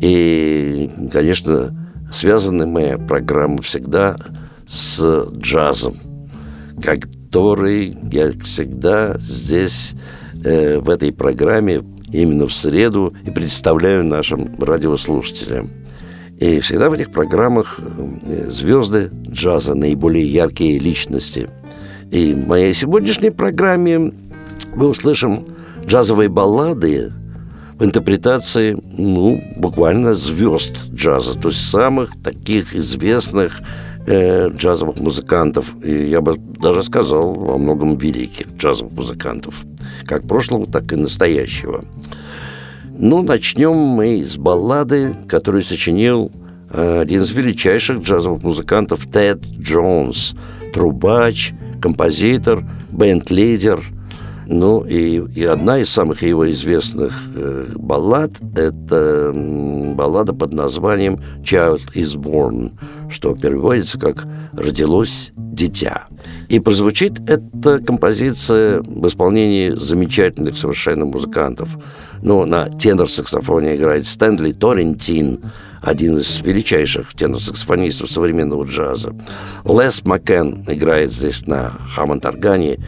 И, конечно, связаны моя программа всегда с джазом, который я всегда здесь, э, в этой программе, именно в среду, и представляю нашим радиослушателям. И всегда в этих программах э, звезды джаза, наиболее яркие личности. И в моей сегодняшней программе мы услышим джазовые баллады интерпретации, ну, буквально звезд джаза, то есть самых таких известных э, джазовых музыкантов, и я бы даже сказал, во многом великих джазовых музыкантов, как прошлого, так и настоящего. Ну, начнем мы с баллады, которую сочинил э, один из величайших джазовых музыкантов Тед Джонс, трубач, композитор, бенд-лидер – ну и, и одна из самых его известных э, баллад – это баллада под названием «Child is Born», что переводится как «Родилось дитя». И прозвучит эта композиция в исполнении замечательных совершенно музыкантов. Ну, на тенор-саксофоне играет Стэнли Торрентин, один из величайших тенор-саксофонистов современного джаза. Лес Маккен играет здесь на хаммонд-органе.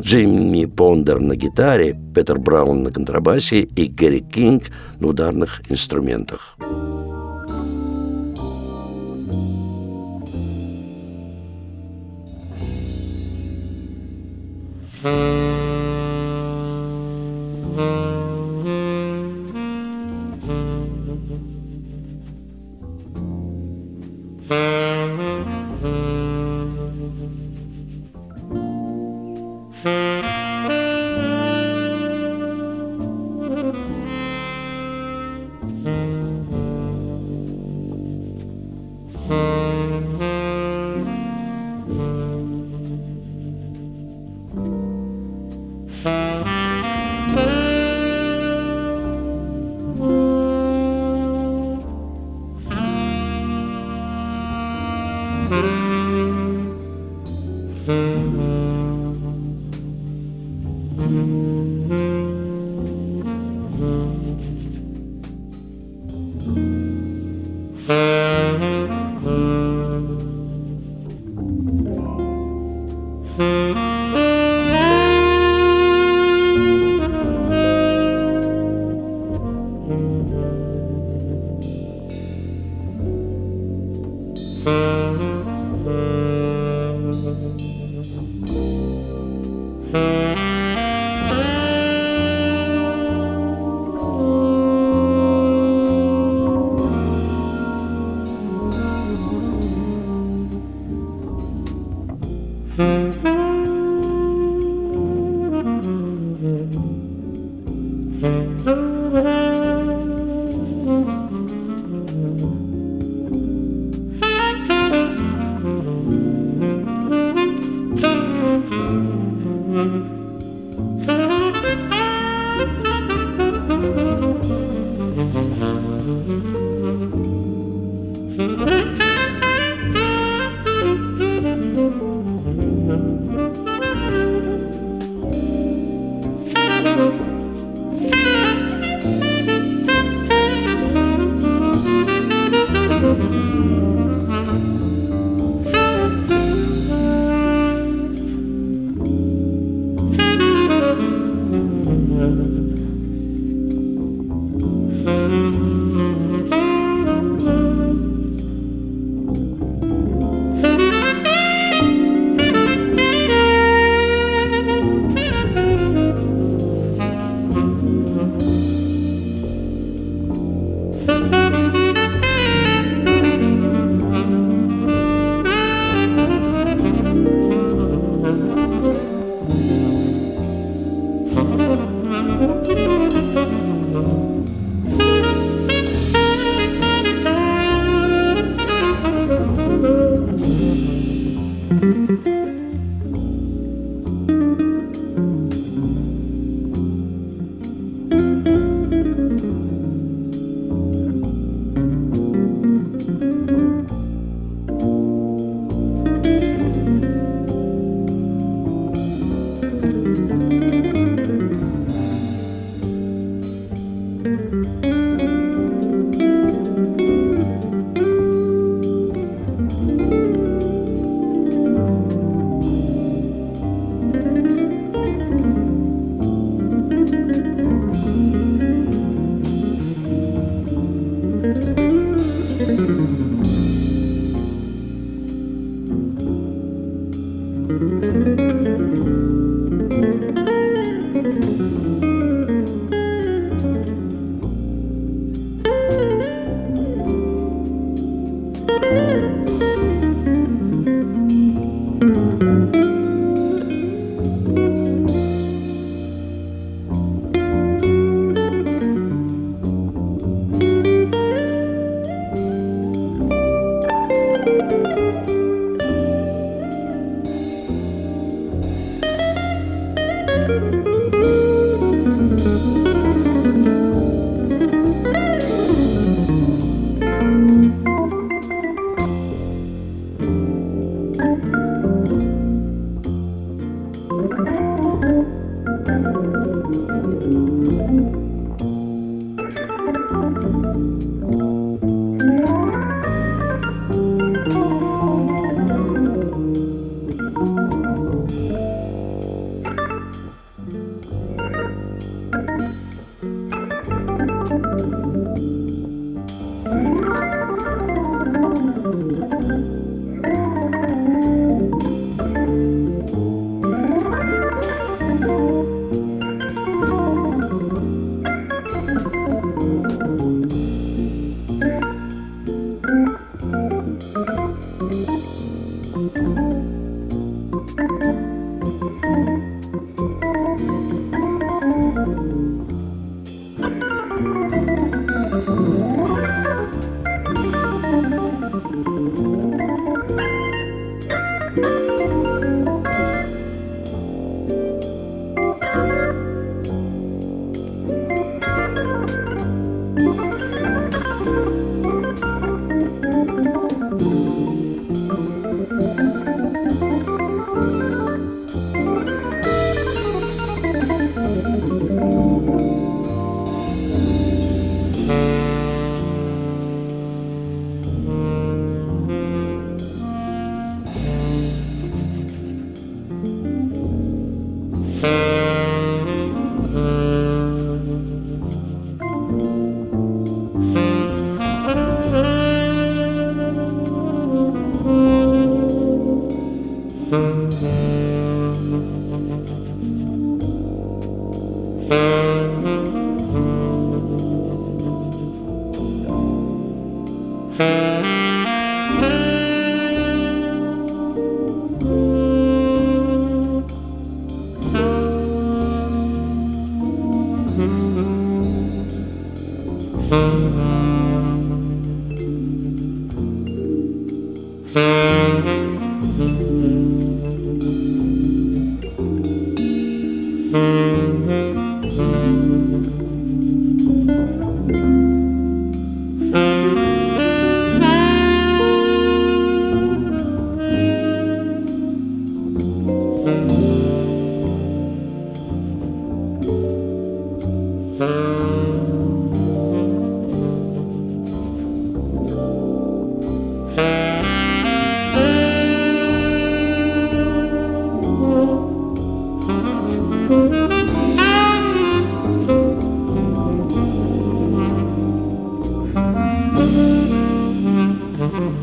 Джейми Пондер на гитаре, Петер Браун на контрабасе и Гэри Кинг на ударных инструментах. Mm-hmm.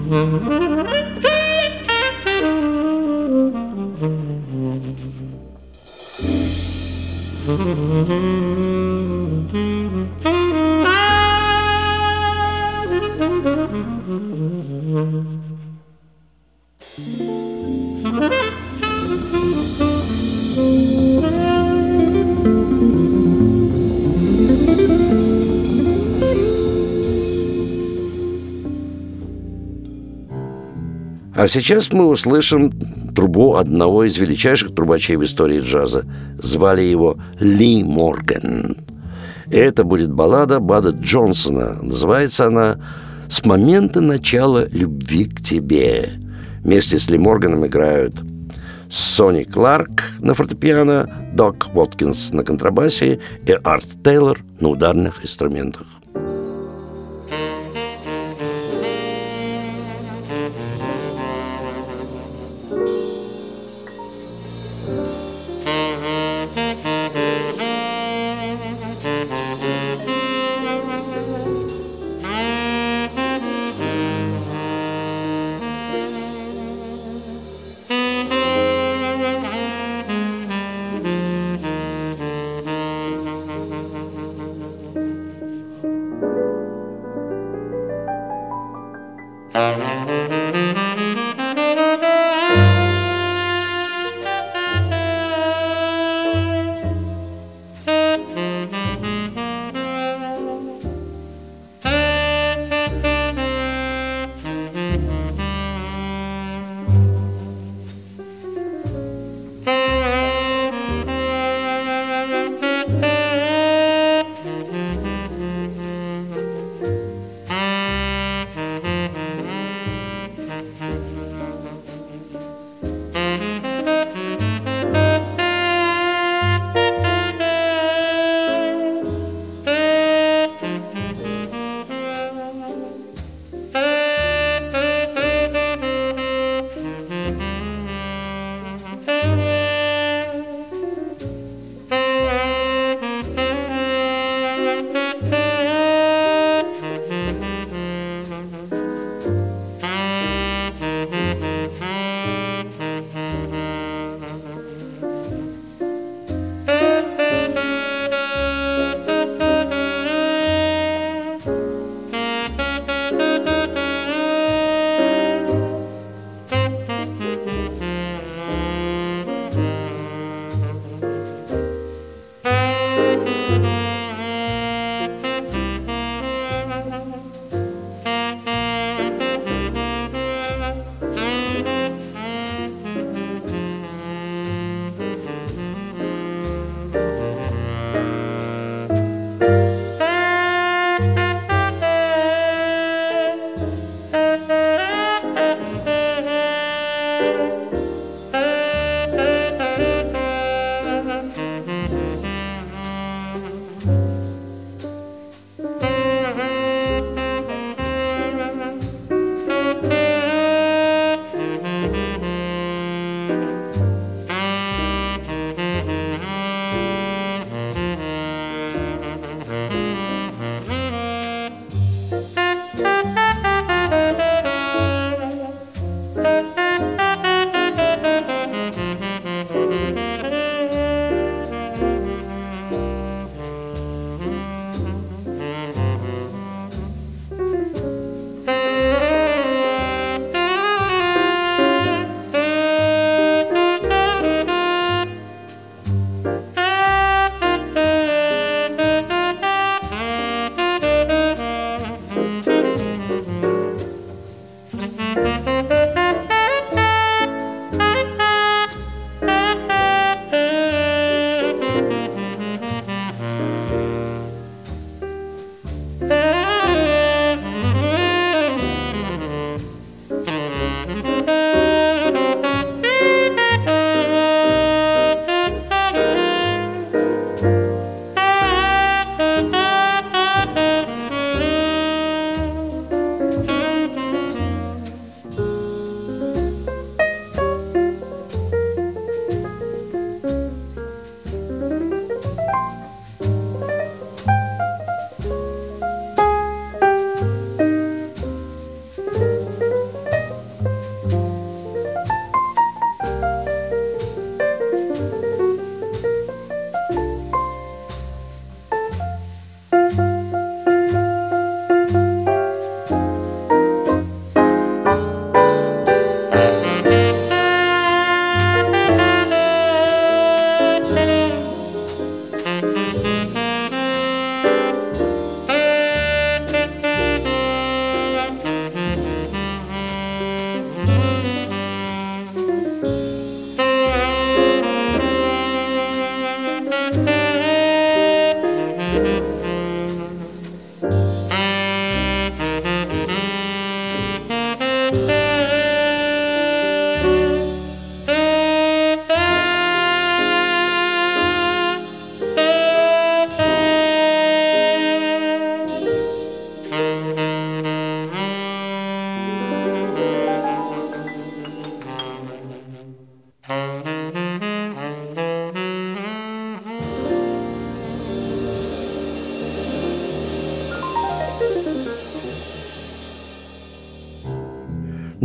Mm-hmm. А сейчас мы услышим трубу одного из величайших трубачей в истории джаза. Звали его Ли Морган. Это будет баллада Бада Джонсона. Называется она «С момента начала любви к тебе». Вместе с Ли Морганом играют Сони Кларк на фортепиано, Док Уоткинс на контрабасе и Арт Тейлор на ударных инструментах.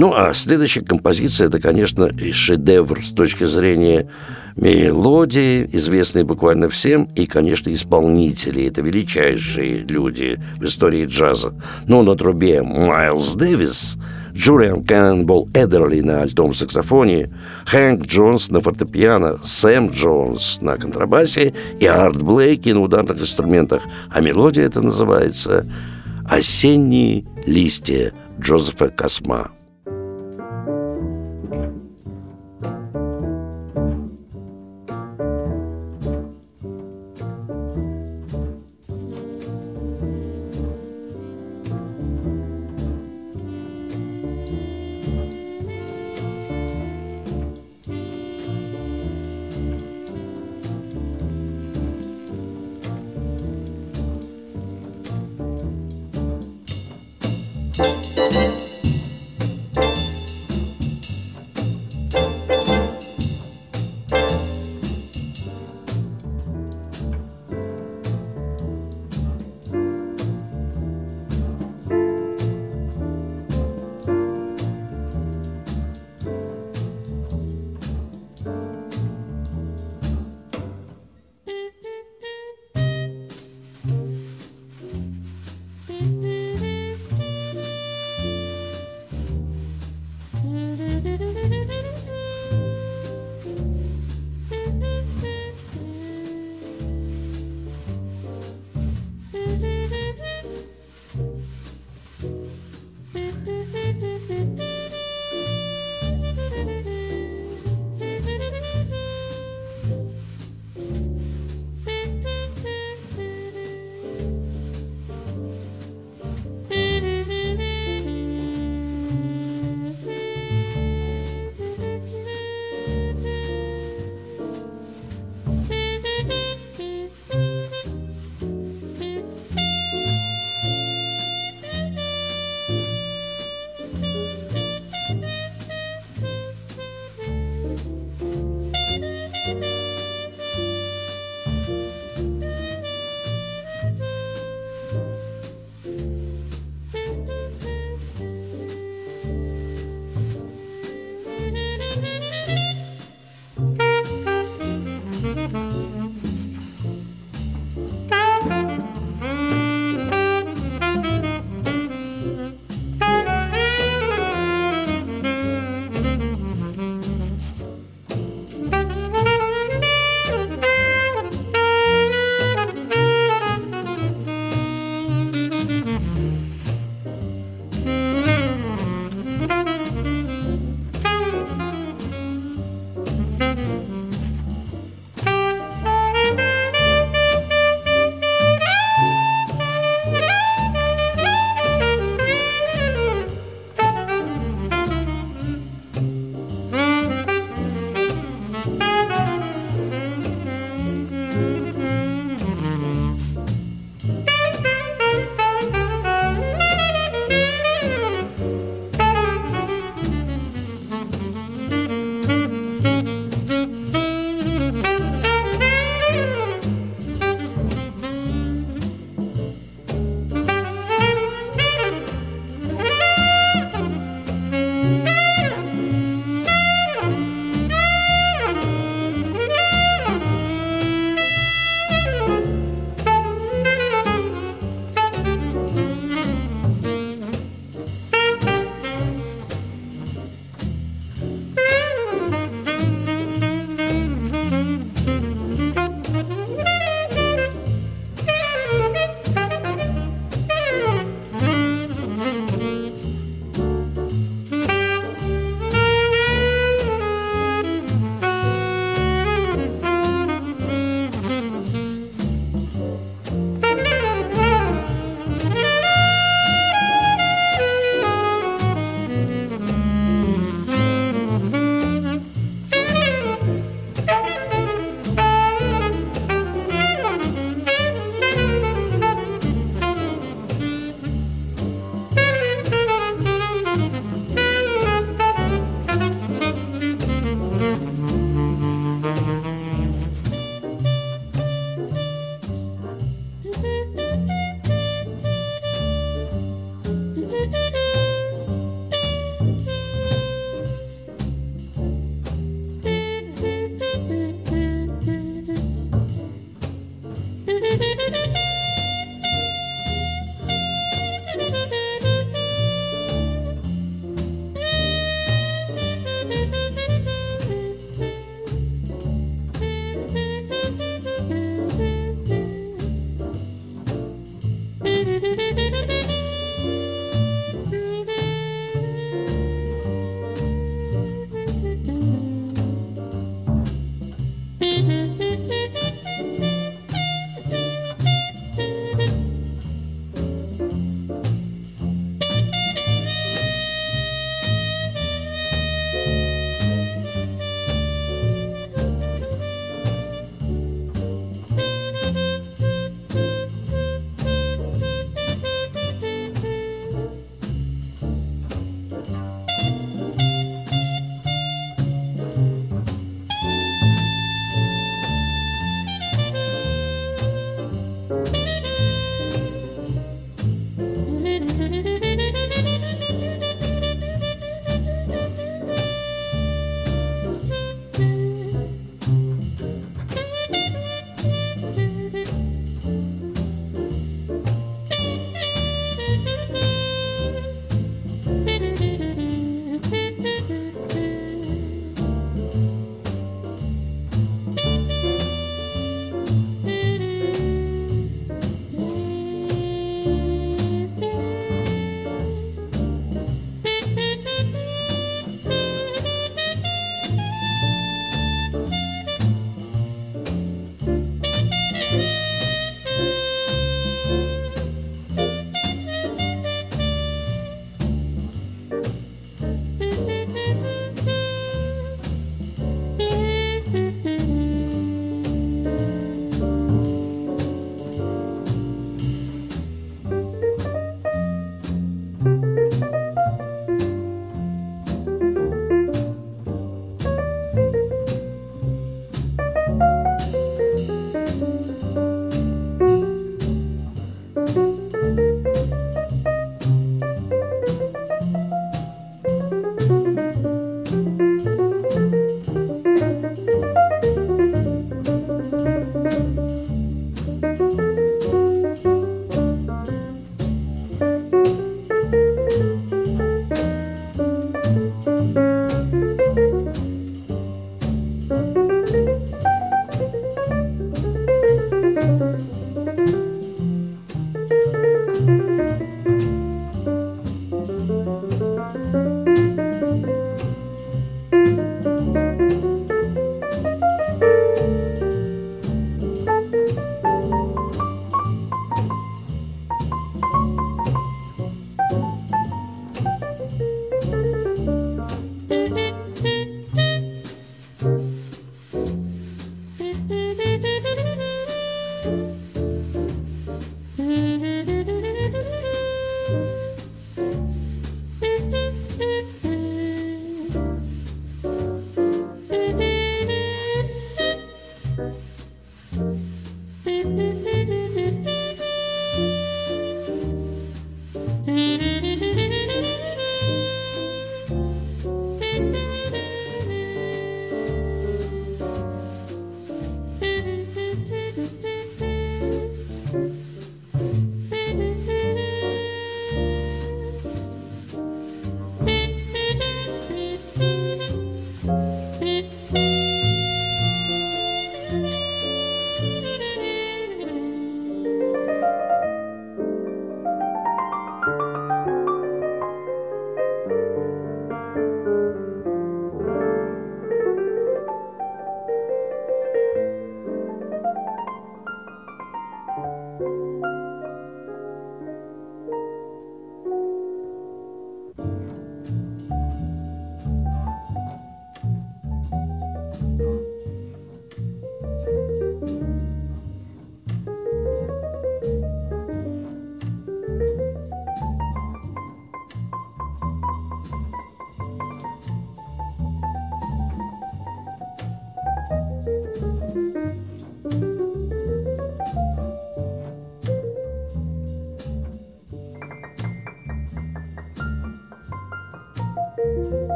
Ну, а следующая композиция, это, конечно, шедевр с точки зрения мелодии, известные буквально всем, и, конечно, исполнители. Это величайшие люди в истории джаза. Ну, на трубе Майлз Дэвис, Джулиан Кэннбол Эдерли на альтом саксофоне, Хэнк Джонс на фортепиано, Сэм Джонс на контрабасе и Арт Блейки на ударных инструментах. А мелодия это называется «Осенние листья» Джозефа Косма. Thank you.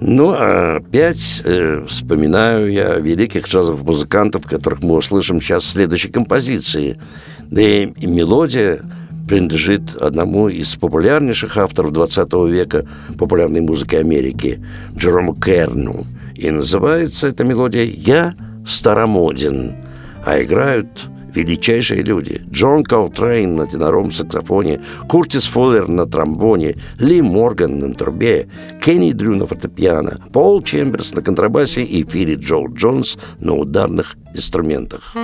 Ну, а опять э, вспоминаю я великих джазовых музыкантов, которых мы услышим сейчас в следующей композиции. Да и, мелодия принадлежит одному из популярнейших авторов 20 века популярной музыки Америки, Джерому Керну. И называется эта мелодия «Я старомоден», а играют величайшие люди. Джон Колтрейн на теноровом саксофоне, Куртис Фуллер на тромбоне, Ли Морган на трубе, Кенни Дрю на фортепиано, Пол Чемберс на контрабасе и Филли Джо Джонс на ударных инструментах.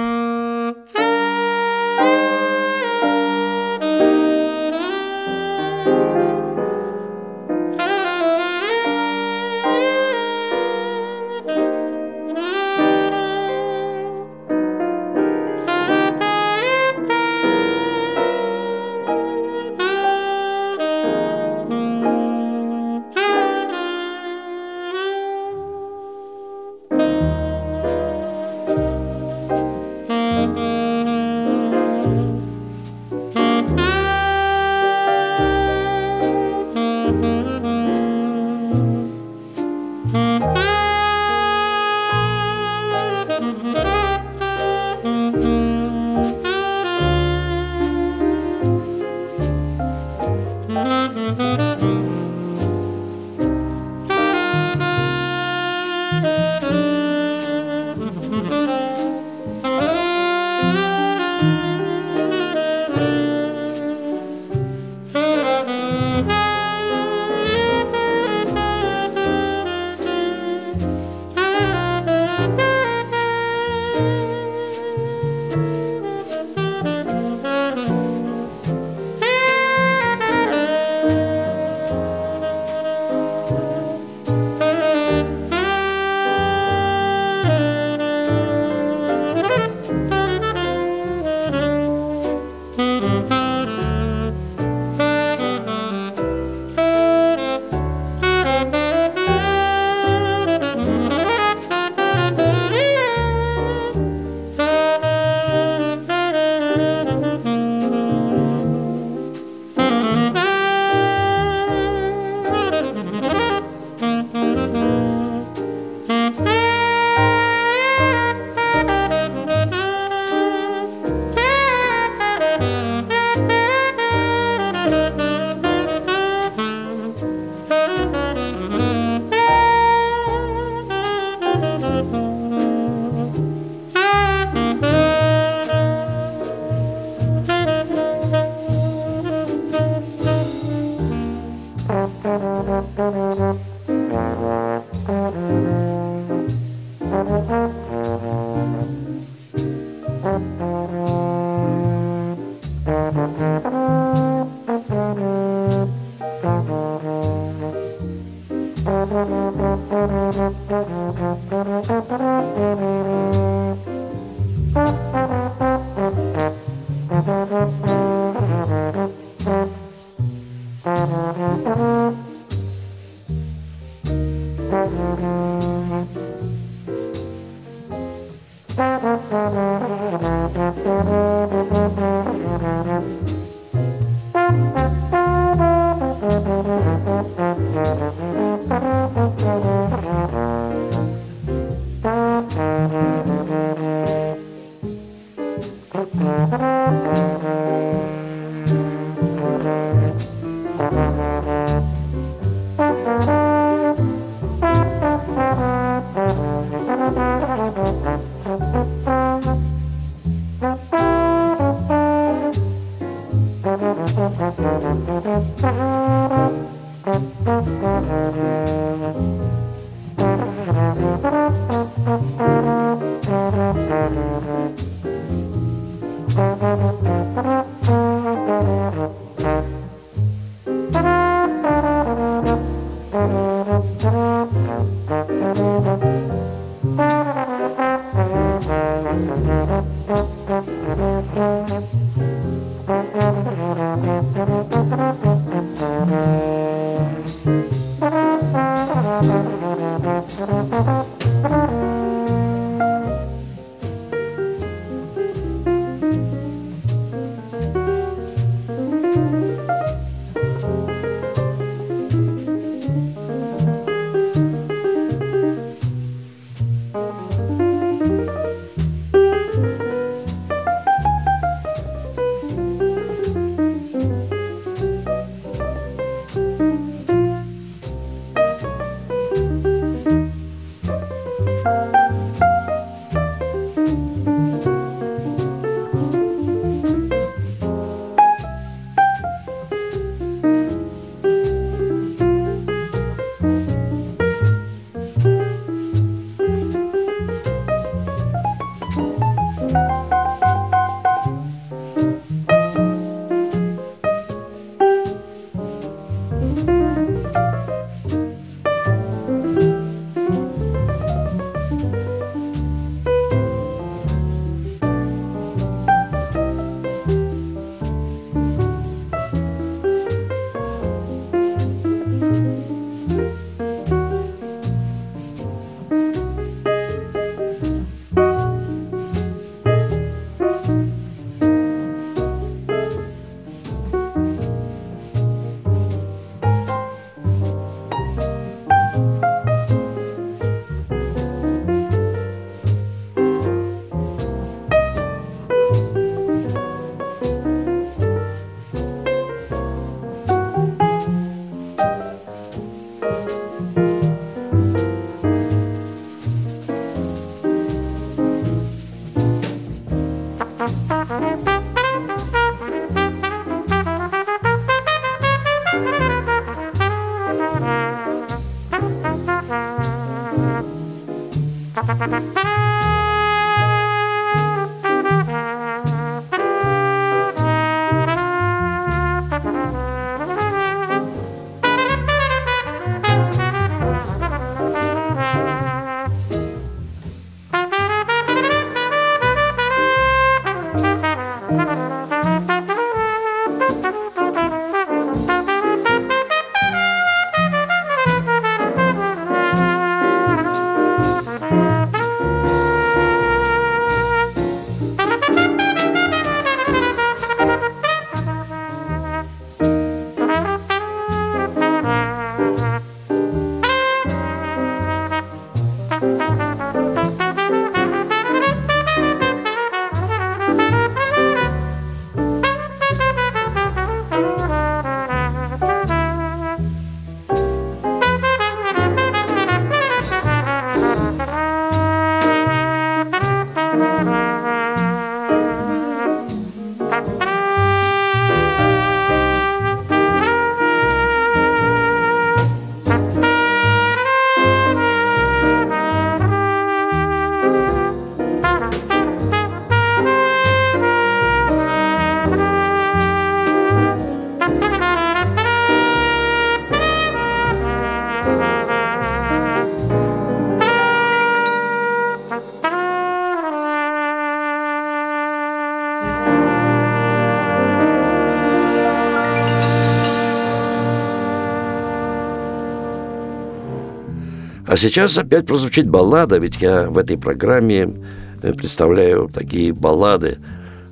А сейчас опять прозвучит баллада, ведь я в этой программе э, представляю такие баллады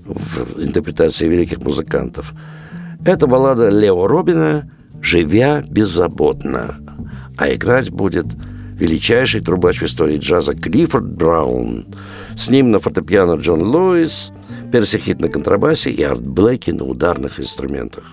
в интерпретации великих музыкантов. Это баллада Лео Робина «Живя беззаботно». А играть будет величайший трубач в истории джаза Клиффорд Браун. С ним на фортепиано Джон Луис, Перси Хит на контрабасе и Арт Блэки на ударных инструментах.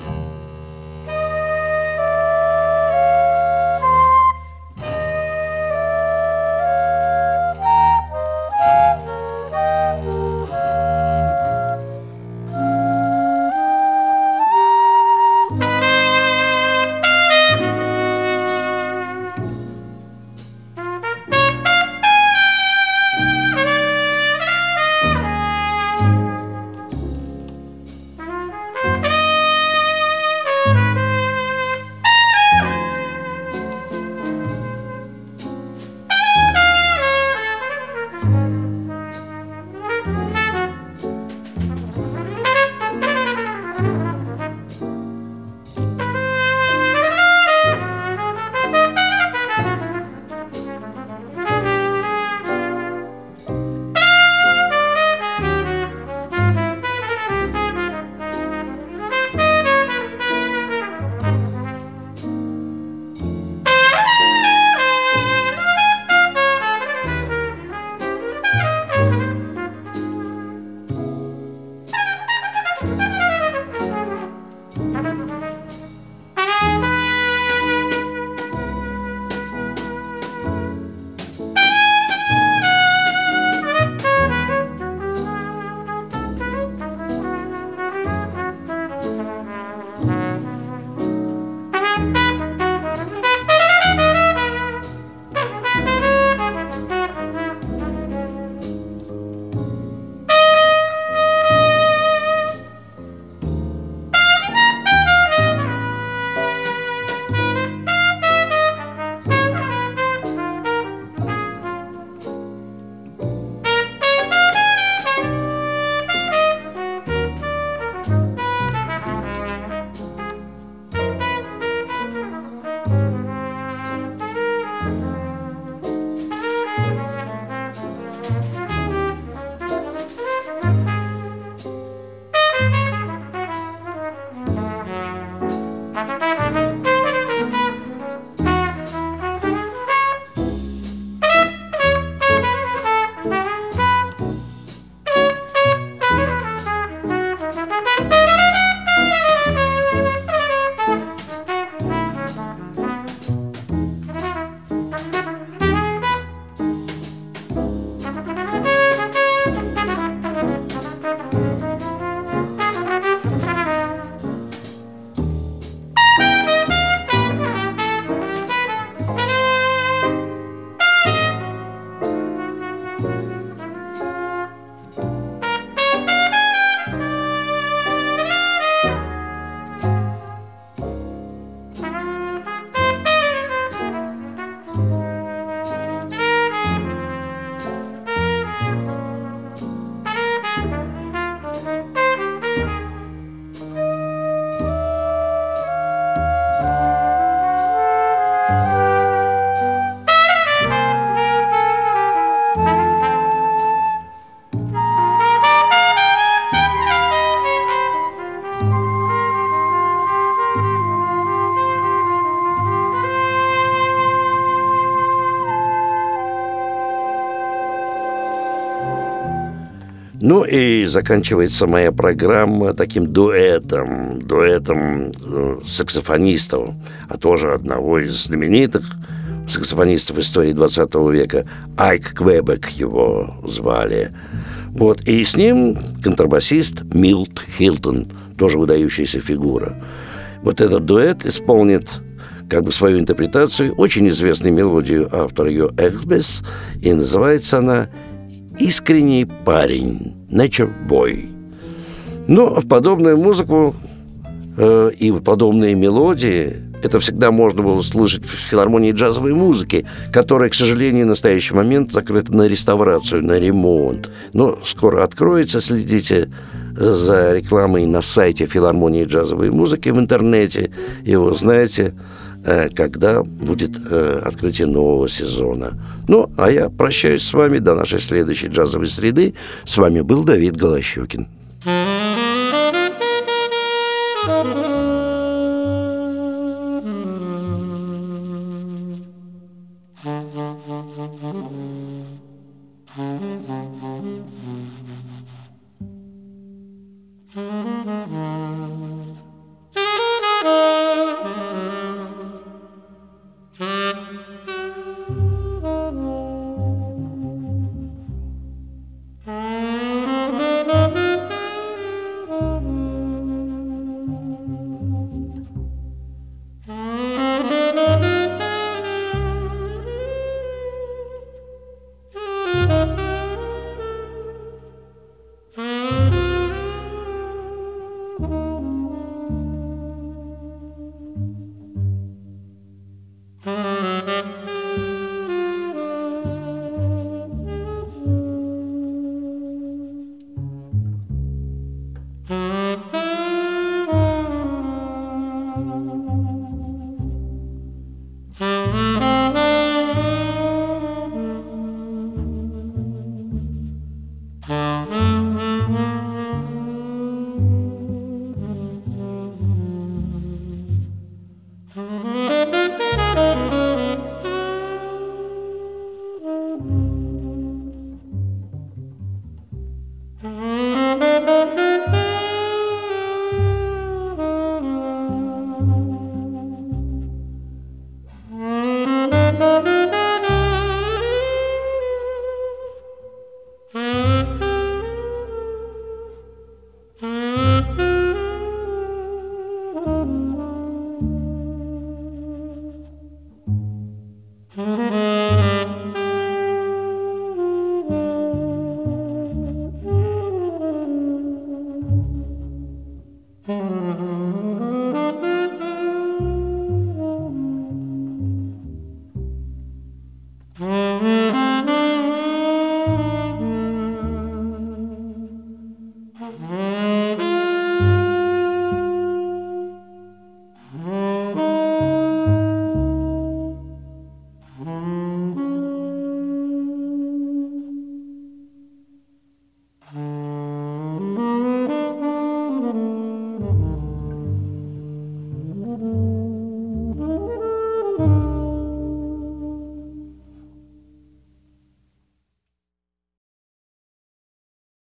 Ну и заканчивается моя программа таким дуэтом, дуэтом э, саксофонистов, а тоже одного из знаменитых саксофонистов истории 20 века, Айк Квебек его звали. Вот, и с ним контрабасист Милт Хилтон, тоже выдающаяся фигура. Вот этот дуэт исполнит как бы свою интерпретацию очень известной мелодию автора ее Эхбес, и называется она «Искренний парень», «Nature Boy». Но в подобную музыку э, и подобные мелодии это всегда можно было слышать в филармонии джазовой музыки, которая, к сожалению, в настоящий момент закрыта на реставрацию, на ремонт. Но скоро откроется, следите за рекламой на сайте филармонии джазовой музыки в интернете, и вы узнаете, э, когда будет э, открытие нового сезона. Ну, а я прощаюсь с вами до нашей следующей джазовой среды. С вами был Давид Голощекин.